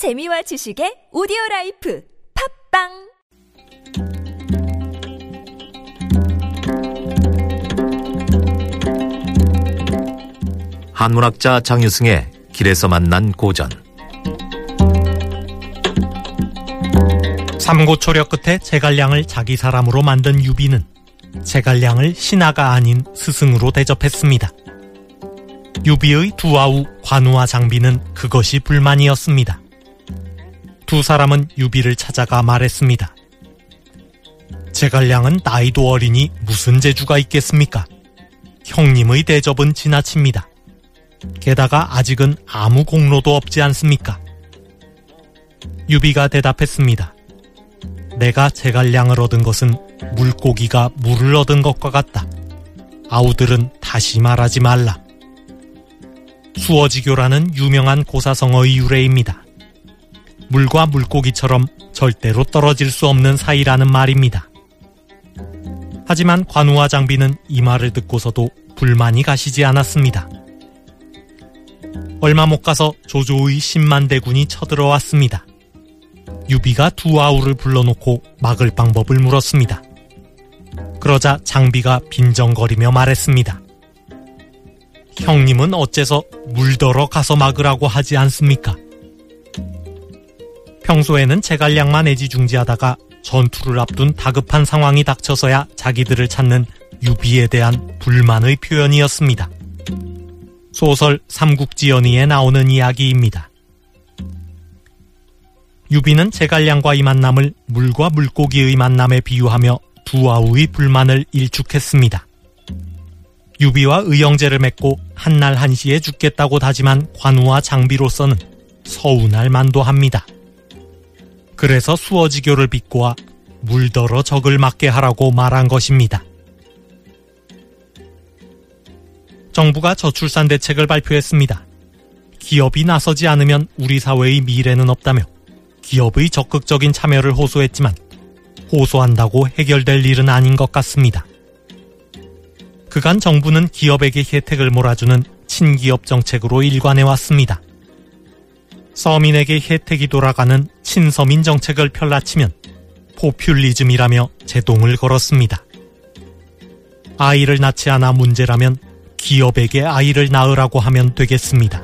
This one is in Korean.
재미와 지식의 오디오 라이프 팝빵 한문학자 장유승의 길에서 만난 고전 삼고초려 끝에 제갈량을 자기 사람으로 만든 유비는 제갈량을 신하가 아닌 스승으로 대접했습니다. 유비의 두아우 관우와 장비는 그것이 불만이었습니다. 두 사람은 유비를 찾아가 말했습니다. 제갈량은 나이도 어리니 무슨 재주가 있겠습니까? 형님의 대접은 지나칩니다. 게다가 아직은 아무 공로도 없지 않습니까? 유비가 대답했습니다. 내가 제갈량을 얻은 것은 물고기가 물을 얻은 것과 같다. 아우들은 다시 말하지 말라. 수어지교라는 유명한 고사성어의 유래입니다. 물과 물고기처럼 절대로 떨어질 수 없는 사이라는 말입니다. 하지만 관우와 장비는 이 말을 듣고서도 불만이 가시지 않았습니다. 얼마 못 가서 조조의 10만 대군이 쳐들어왔습니다. 유비가 두 아우를 불러놓고 막을 방법을 물었습니다. 그러자 장비가 빈정거리며 말했습니다. 형님은 어째서 물더러 가서 막으라고 하지 않습니까? 평소에는 제갈량만 애지중지하다가 전투를 앞둔 다급한 상황이 닥쳐서야 자기들을 찾는 유비에 대한 불만의 표현이었습니다. 소설 삼국지연의에 나오는 이야기입니다. 유비는 제갈량과의 만남을 물과 물고기의 만남에 비유하며 두 아우의 불만을 일축했습니다. 유비와 의형제를 맺고 한날 한시에 죽겠다고 다짐한 관우와 장비로서는 서운할 만도 합니다. 그래서 수어지교를 비꼬아 물더러 적을 맞게 하라고 말한 것입니다. 정부가 저출산 대책을 발표했습니다. 기업이 나서지 않으면 우리 사회의 미래는 없다며 기업의 적극적인 참여를 호소했지만 호소한다고 해결될 일은 아닌 것 같습니다. 그간 정부는 기업에게 혜택을 몰아주는 친기업 정책으로 일관해 왔습니다. 서민에게 혜택이 돌아가는 친서민 정책을 펼라치면 포퓰리즘이라며 제동을 걸었습니다. 아이를 낳지 않아 문제라면 기업에게 아이를 낳으라고 하면 되겠습니다.